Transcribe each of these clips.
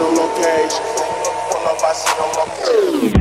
on location. Pull up, I see no my.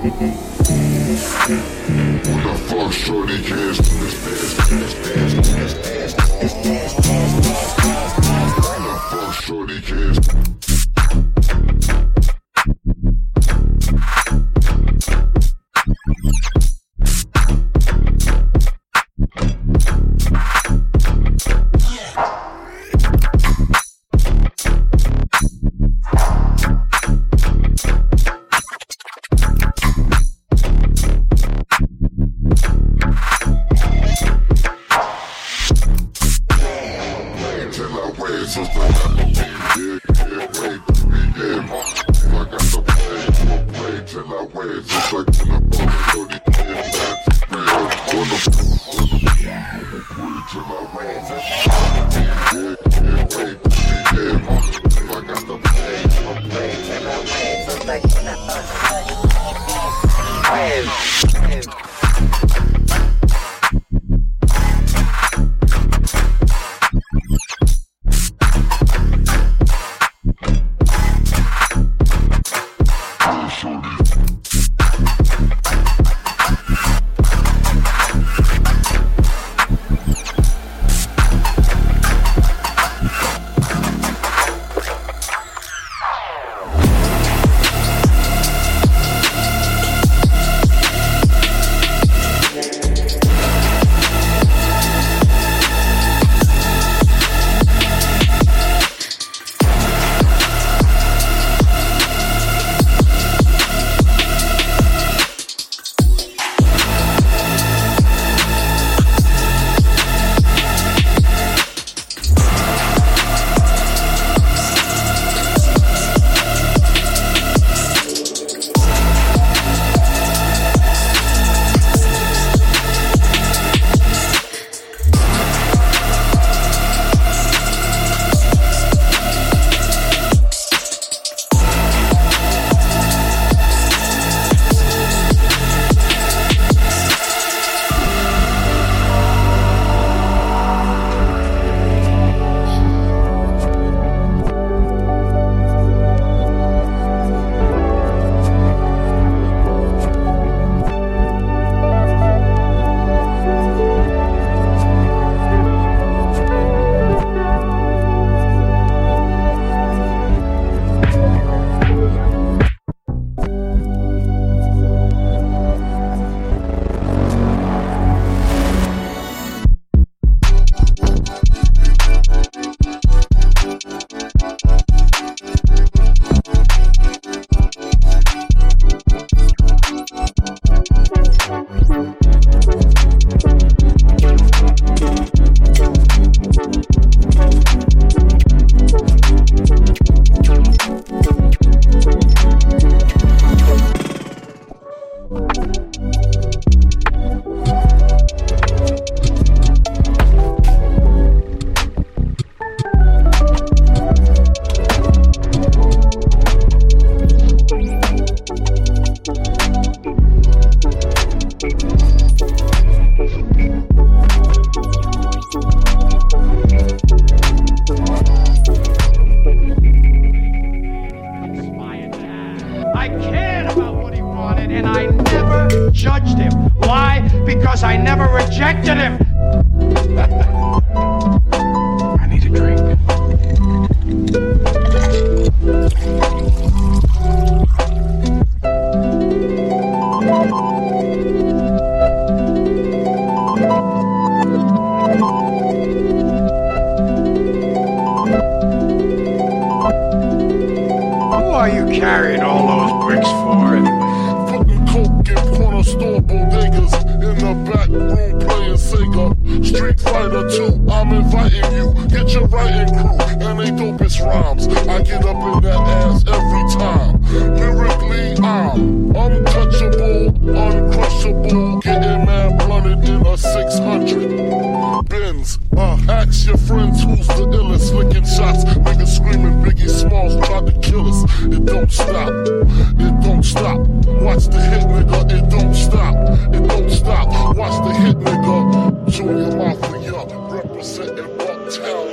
What the fuck shorty, yes, yes, yes, this. yes, yes, yes, yes, yes, yes, Fighter two. I'm inviting you, get your writing crew, and they dopest rhymes. I get up in that ass every time. Lyrically, I'm untouchable, uncrushable, getting man blunted in a 600. Benz, uh, ask your friends who's the illest, licking shots, niggas screaming, Biggie Smalls about to kill us. It don't stop, it don't stop. Watch the hit, nigga, it don't stop, it don't stop. Watch the hit, nigga. Junior Mafia, representing Bucktown.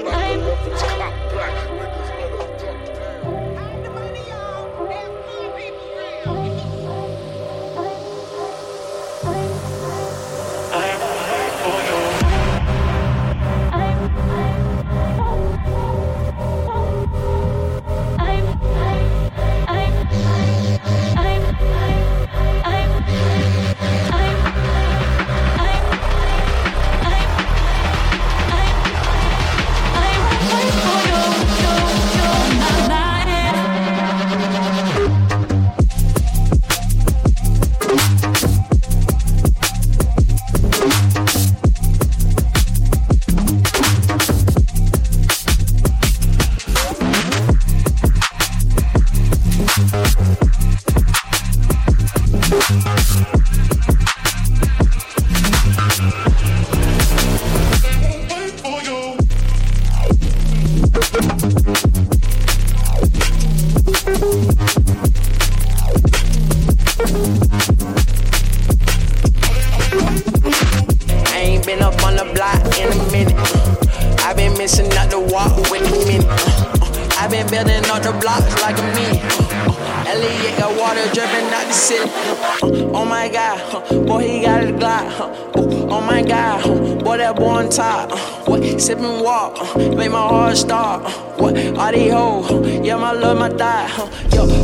sippin' walk, uh, make my heart stop. Uh, what? are these hoes, yeah, my love, my die. Uh, yo,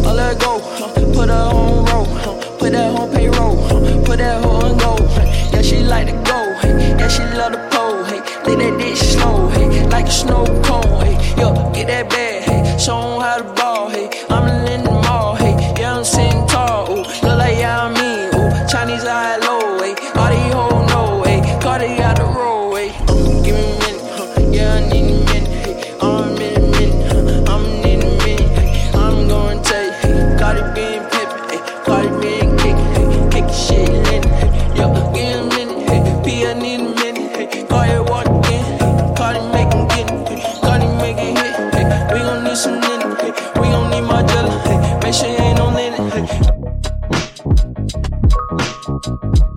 out.